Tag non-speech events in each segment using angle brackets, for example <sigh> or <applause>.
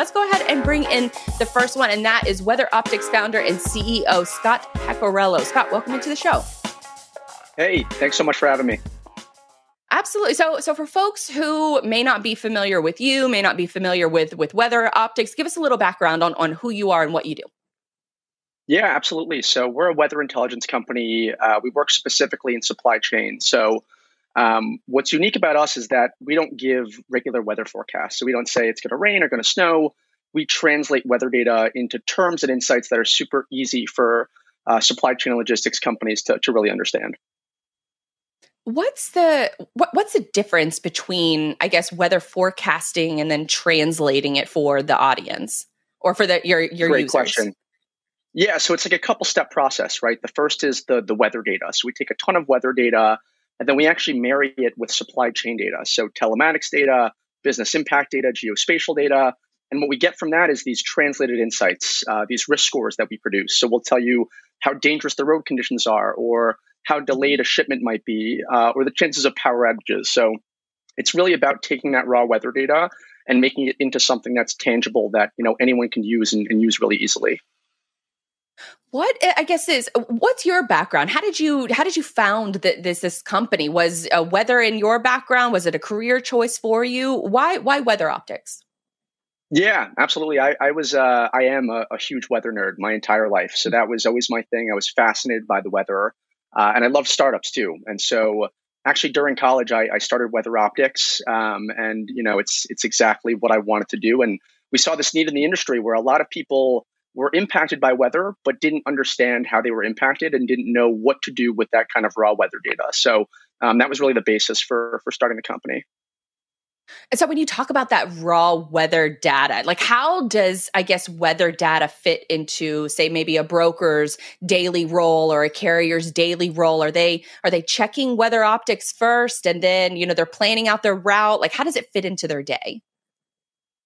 let's go ahead and bring in the first one, and that is Weather Optics founder and CEO Scott Pecorello. Scott, welcome into the show. Hey, thanks so much for having me. Absolutely. So, so for folks who may not be familiar with you, may not be familiar with with Weather Optics, give us a little background on on who you are and what you do. Yeah, absolutely. So we're a weather intelligence company. Uh, we work specifically in supply chain. So um, what's unique about us is that we don't give regular weather forecasts. So we don't say it's going to rain or going to snow. We translate weather data into terms and insights that are super easy for uh, supply chain and logistics companies to, to really understand. What's the what, what's the difference between I guess weather forecasting and then translating it for the audience or for the your your Great users? question. Yeah, so it's like a couple step process, right? The first is the the weather data. So we take a ton of weather data and then we actually marry it with supply chain data. So telematics data, business impact data, geospatial data. And what we get from that is these translated insights, uh, these risk scores that we produce. So we'll tell you how dangerous the road conditions are, or how delayed a shipment might be, uh, or the chances of power outages. So it's really about taking that raw weather data and making it into something that's tangible that you know anyone can use and, and use really easily. What I guess is what's your background? How did you how did you found that this this company? Was uh, weather in your background? Was it a career choice for you? Why why weather optics? Yeah, absolutely. I, I was uh, I am a, a, huge weather nerd my entire life, so that was always my thing. I was fascinated by the weather, uh, and I love startups too. And so, actually, during college, I, I started Weather Optics, um, and you know, it's it's exactly what I wanted to do. And we saw this need in the industry where a lot of people were impacted by weather, but didn't understand how they were impacted and didn't know what to do with that kind of raw weather data. So um, that was really the basis for for starting the company. And so when you talk about that raw weather data, like how does I guess weather data fit into say maybe a broker's daily role or a carrier's daily role? Are they are they checking weather optics first and then, you know, they're planning out their route? Like how does it fit into their day?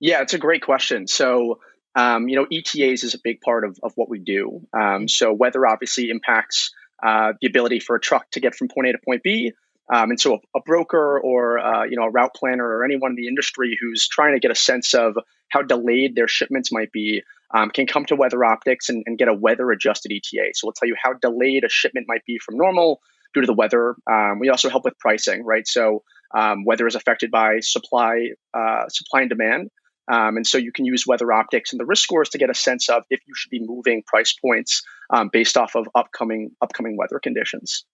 Yeah, it's a great question. So um, you know, ETAs is a big part of, of what we do. Um, so weather obviously impacts uh, the ability for a truck to get from point A to point B. Um, and so a, a broker or uh, you know a route planner or anyone in the industry who's trying to get a sense of how delayed their shipments might be um, can come to Weather Optics and, and, get a weather adjusted ETA. So we'll tell you how delayed a shipment might be from normal due to the weather. Um, we also help with pricing, right? So um, weather is affected by supply, uh, supply and demand. Um, and so you can use weather optics and the risk scores to get a sense of if you should be moving price points um, based off of upcoming upcoming weather conditions.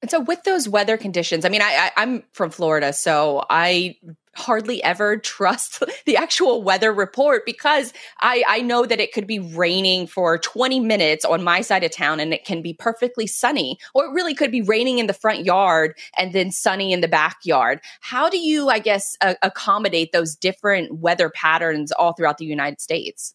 And so, with those weather conditions, I mean, I, I, am from Florida, so I hardly ever trust <laughs> the actual weather report because I, I know that it could be raining for 20 minutes on my side of town and it can be perfectly sunny, or it really could be raining in the front yard and then sunny in the backyard. How do you, I guess, uh, accommodate those different weather patterns all throughout the United States?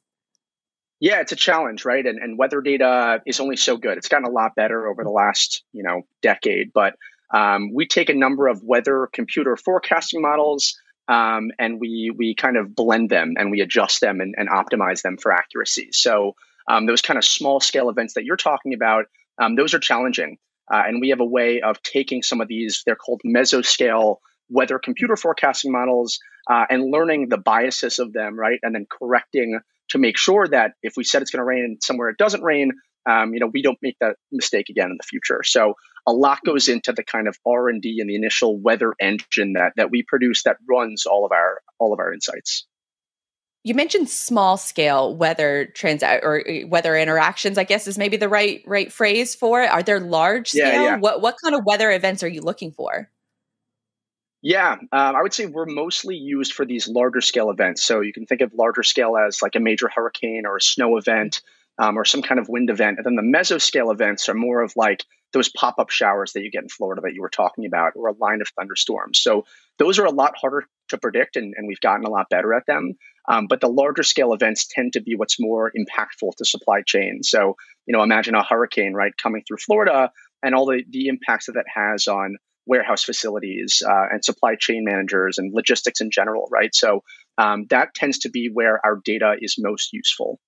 Yeah, it's a challenge, right? And, and weather data is only so good. It's gotten a lot better over the last, you know, decade. But um, we take a number of weather computer forecasting models um, and we we kind of blend them and we adjust them and, and optimize them for accuracy. So um, those kind of small scale events that you're talking about, um, those are challenging. Uh, and we have a way of taking some of these, they're called mesoscale weather computer forecasting models, uh, and learning the biases of them, right? And then correcting to make sure that if we said it's going to rain somewhere it doesn't rain, um, you know, we don't make that mistake again in the future. So a lot goes into the kind of R and D and the initial weather engine that that we produce that runs all of our all of our insights. You mentioned small scale weather trans or uh, weather interactions. I guess is maybe the right right phrase for it. Are there large scale? Yeah, yeah. What what kind of weather events are you looking for? Yeah, um, I would say we're mostly used for these larger scale events. So you can think of larger scale as like a major hurricane or a snow event um, or some kind of wind event. And then the mesoscale events are more of like those pop up showers that you get in Florida that you were talking about, or a line of thunderstorms. So those are a lot harder to predict, and, and we've gotten a lot better at them. Um, but the larger scale events tend to be what's more impactful to supply chain. So, you know, imagine a hurricane, right, coming through Florida and all the, the impacts that that has on warehouse facilities uh, and supply chain managers and logistics in general, right? So um, that tends to be where our data is most useful.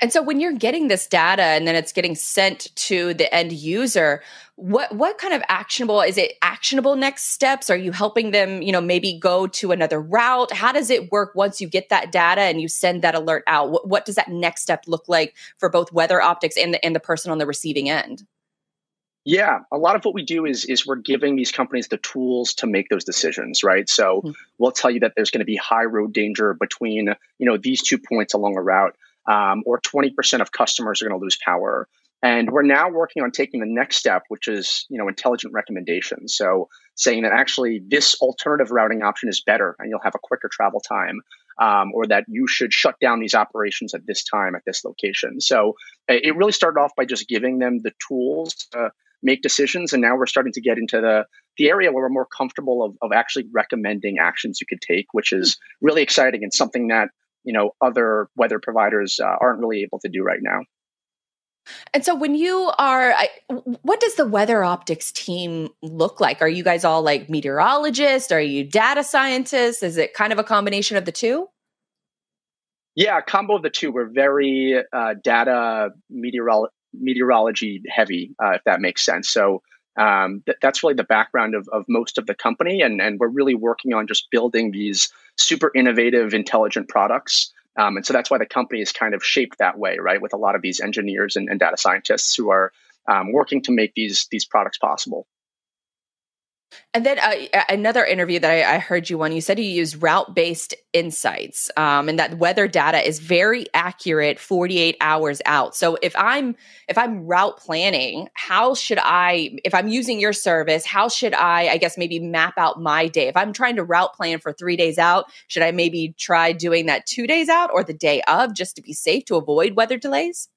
And so when you're getting this data and then it's getting sent to the end user, what what kind of actionable is it actionable next steps? Are you helping them, you know, maybe go to another route? How does it work once you get that data and you send that alert out? What, what does that next step look like for both weather optics and the and the person on the receiving end? Yeah, a lot of what we do is is we're giving these companies the tools to make those decisions, right? So mm-hmm. we'll tell you that there's going to be high road danger between, you know, these two points along a route um, or 20% of customers are going to lose power. And we're now working on taking the next step, which is you know intelligent recommendations. So saying that actually this alternative routing option is better, and you'll have a quicker travel time, um, or that you should shut down these operations at this time at this location. So it really started off by just giving them the tools to make decisions, and now we're starting to get into the the area where we're more comfortable of, of actually recommending actions you could take, which is really exciting and something that you know other weather providers uh, aren't really able to do right now. And so, when you are, what does the weather optics team look like? Are you guys all like meteorologists? Are you data scientists? Is it kind of a combination of the two? Yeah, combo of the two. We're very uh, data meteorolo- meteorology heavy, uh, if that makes sense. So um, th- that's really the background of, of most of the company, and and we're really working on just building these super innovative, intelligent products. Um, and so that's why the company is kind of shaped that way, right? With a lot of these engineers and, and data scientists who are um, working to make these these products possible. And then uh, another interview that I, I, heard you on, you said you use route based insights, um, and that weather data is very accurate 48 hours out. So if I'm if I'm route planning, how should I, if I'm using your service, how should I, I guess maybe map out my day? If I'm trying to route plan for three days out, should I maybe try doing that two days out or the day of just to be safe to avoid weather delays?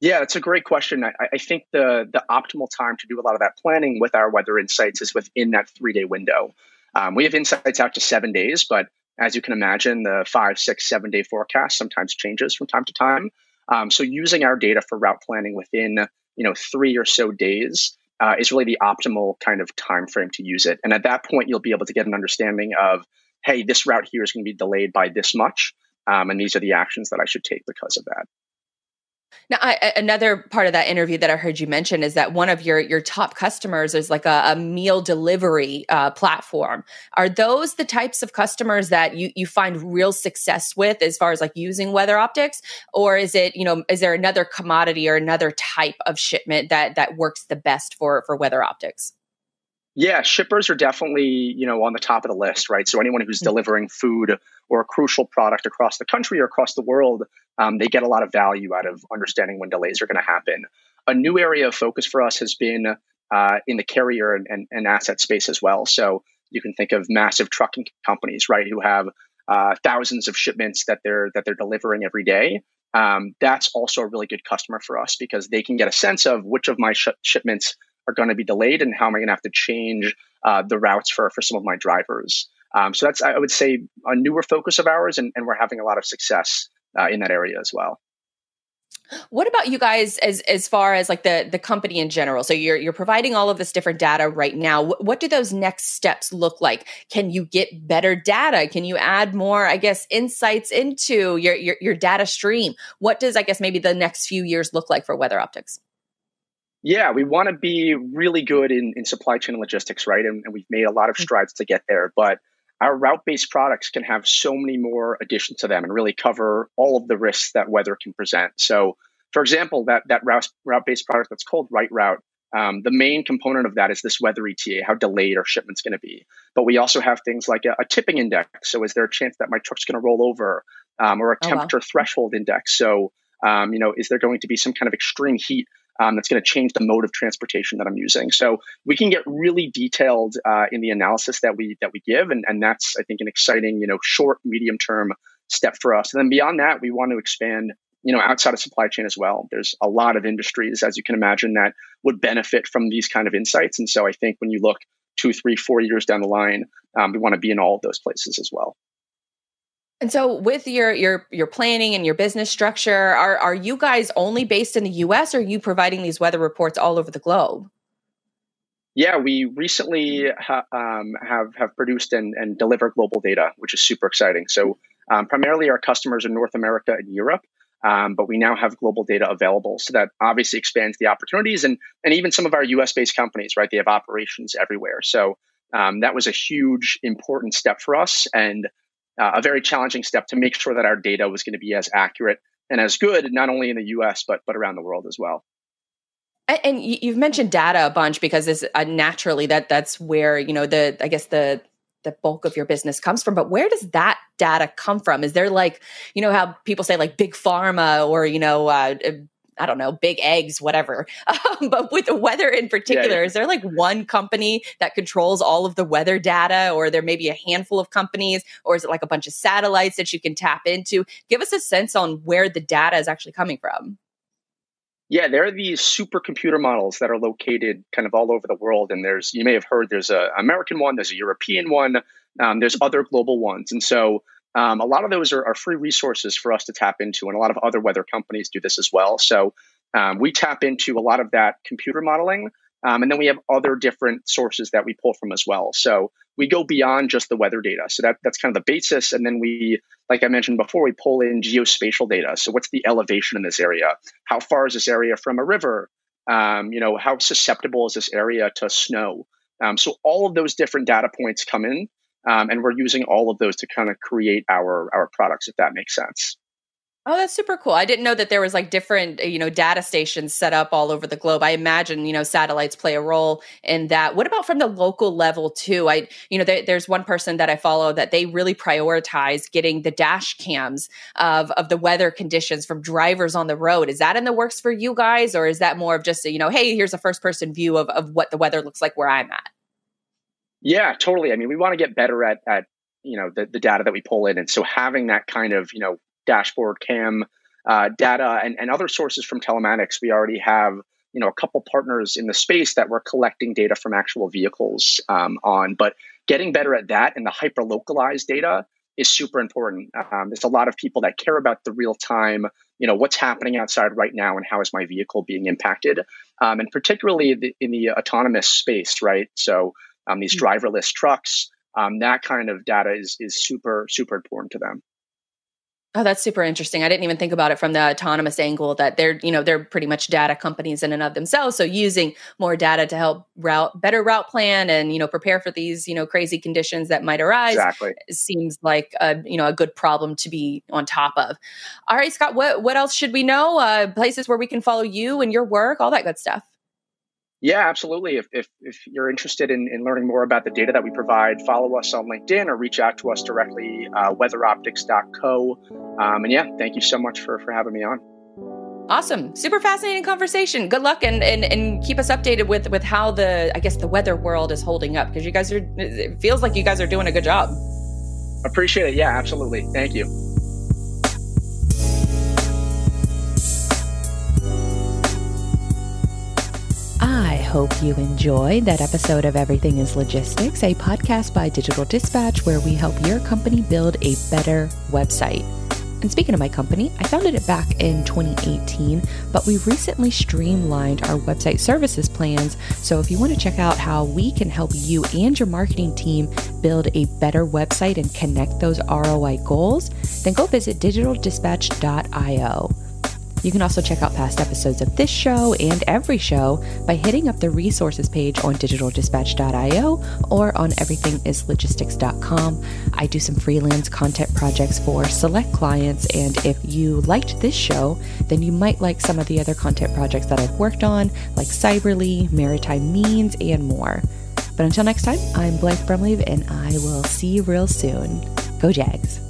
Yeah, it's a great question. I, I, think the the optimal time to do a lot of that planning with our weather insights is within that three day window. Um, we have insights out to seven days, but as you can imagine, the five, six, seven day forecast sometimes changes from time to time. Um, so using our data for route planning within you know three or so days uh, is really the optimal kind of time frame to use it. And at that point, you'll be able to get an understanding of, hey, this route here is going to be delayed by this much, um, and these are the actions that I should take because of that. Now, I, another part of that interview that I heard you mention is that one of your your top customers is like a, a meal delivery uh, platform. Are those the types of customers that you you find real success with as far as like using weather optics, or is it you know is there another commodity or another type of shipment that that works the best for for weather optics? Yeah, shippers are definitely, you know, on the top of the list, right? So anyone who's mm-hmm. delivering food or a crucial product across the country or across the world, um, they get a lot of value out of understanding when delays are going to happen. A new area of focus for us has been uh, in the carrier and, and, and, asset space as well. So you can think of massive trucking companies, right, who have uh, thousands of shipments that they're that they're delivering every day. Um, that's also a really good customer for us because they can get a sense of which of my sh- shipments are going to be delayed and how am I going to have to change uh, the routes for, for some of my drivers. Um, so that's, I would say, a newer focus of ours, and, and we're having a lot of success uh, in that area as well. What about you guys as as far as like the the company in general? So you're you're providing all of this different data right now. What, what do those next steps look like? Can you get better data? Can you add more, I guess, insights into your your, your data stream? What does I guess maybe the next few years look like for Weather Optics? Yeah, we want to be really good in, in supply chain logistics, right? And, and we've made a lot of mm. strides to get there. But our route based products can have so many more additions to them and really cover all of the risks that weather can present. So, for example, that, that route based product that's called Right Route, um, the main component of that is this weather ETA, how delayed our shipment's going to be. But we also have things like a, a, tipping index. So, is there a chance that my truck's going to roll over? Um, or a temperature oh, wow. threshold index. So, um, you know, is there going to be some kind of extreme heat um, that's going to change the mode of transportation that I'm using. So we can get really detailed uh, in the analysis that we that we give, and, and that's I think an exciting you know short medium term step for us. And then beyond that, we want to expand you know outside of supply chain as well. There's a lot of industries, as you can imagine, that would benefit from these kind of insights. And so I think when you look two, three, four years down the line, um, we want to be in all of those places as well. And so with your your your planning and your business structure, are are you guys only based in the US or are you providing these weather reports all over the globe? Yeah, we recently ha- um, have have produced and, and delivered global data, which is super exciting. So um, primarily our customers in North America and Europe, Um, but we now have global data available. So that obviously expands the opportunities and, and even some of our US based companies, right? They have operations everywhere. So um, that was a huge, important step for us and uh, a very challenging step to make sure that our data was going to be as accurate and as good, not only in the US, but, but around the world as well. And you've mentioned data a bunch because this uh, naturally that that's where you know the I guess the the bulk of your business comes from but where does that data come from is there like you know how people say like big pharma or you know uh, I don't know, big eggs, whatever. <laughs> Um, but with the weather in particular, yeah, yeah. is there like one company that controls all of the weather data, or there may be a handful of companies, or is it like a bunch of satellites that you can tap into? Give us a sense on where the data is actually coming from. Yeah, there are these supercomputer models that are located kind of all over the world. And there's, you may have heard, there's an American one, there's a European one, um, there's other global ones. And so um, a lot of those are, are, free resources for us to tap into. And a lot of other weather companies do this as well. So um, we tap into a lot of that computer modeling. Um, and then we have other different sources that we pull from as well. So we go beyond just the weather data. So that, that's kind of the basis. And then we, like I mentioned before, we pull in geospatial data. So what's the elevation in this area? How far is this area from a river? Um, you know, how susceptible is this area to snow? Um, so all of those different data points come in, um, and we're using all of those to kind of create our our products, if that makes sense. Oh, that's super cool. I didn't know that there was like different, you know, data stations set up all over the globe. I imagine, you know, satellites play a role in that. What about from the local level too? I, you know, there, there's one person that I follow that they really prioritize getting the dash cams of of the weather conditions from drivers on the road. Is that in the works for you guys, or is that more of just, a, you know, hey, here's a first person view of of what the weather looks like where I'm at? Yeah, totally. I mean, we want to get better at at you know the, the data that we pull in and so having that kind of you know dashboard cam uh, data and, and other sources from telematics. We already have you know a couple partners in the space that we're collecting data from actual vehicles um, on, but getting better at that and the hyper localized data is super important. Um, there's a lot of people that care about the real time, you know, what's happening outside right now and how is my vehicle being impacted, um, and particularly the, in the autonomous space, right? So um, these hmm. driverless trucks, um, that kind of data is is super super important to them. Oh, that's super interesting. I didn't even think about it from the autonomous angle that they're, you know, they're pretty much data companies in and of themselves. So using more data to help route better route plan and, you know, prepare for these, you know, crazy conditions that might arise exactly. seems like a, you know, a good problem to be on top of. All right, Scott, what what else should we know? Uh, places where we can follow you and your work, all that good stuff. Yeah, absolutely. If, if, if you're interested in, in, learning more about the data that we provide, follow us on LinkedIn or reach out to us directly, uh, weatheroptics.co. Um, and yeah, thank you so much for, for having me on. Awesome. Super fascinating conversation. Good luck and, and, and keep us updated with, with how the, I guess, the weather world is holding up because you guys are, it feels like you guys are doing a good job. Appreciate it. Yeah, absolutely. Thank you. Hope you enjoyed that episode of Everything is Logistics, a podcast by Digital Dispatch where we help your company build a better website. And speaking of my company, I founded it back in 2018, but we recently streamlined our website services plans. So if you want to check out how we can help you and your marketing team build a better website and connect those ROI goals, then go visit digitaldispatch.io. You can also check out past episodes of this show and every show by hitting up the resources page on digitaldispatch.io or on everythingislogistics.com. I do some freelance content projects for select clients, and if you liked this show, then you might like some of the other content projects that I've worked on, like Cyberly, Maritime Means, and more. But until next time, I'm Blythe Brumleve, and I will see you real soon. Go Jags!